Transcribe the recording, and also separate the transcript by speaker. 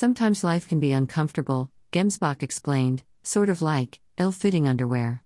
Speaker 1: Sometimes life can be uncomfortable, Gemsbach explained, sort of like ill fitting underwear.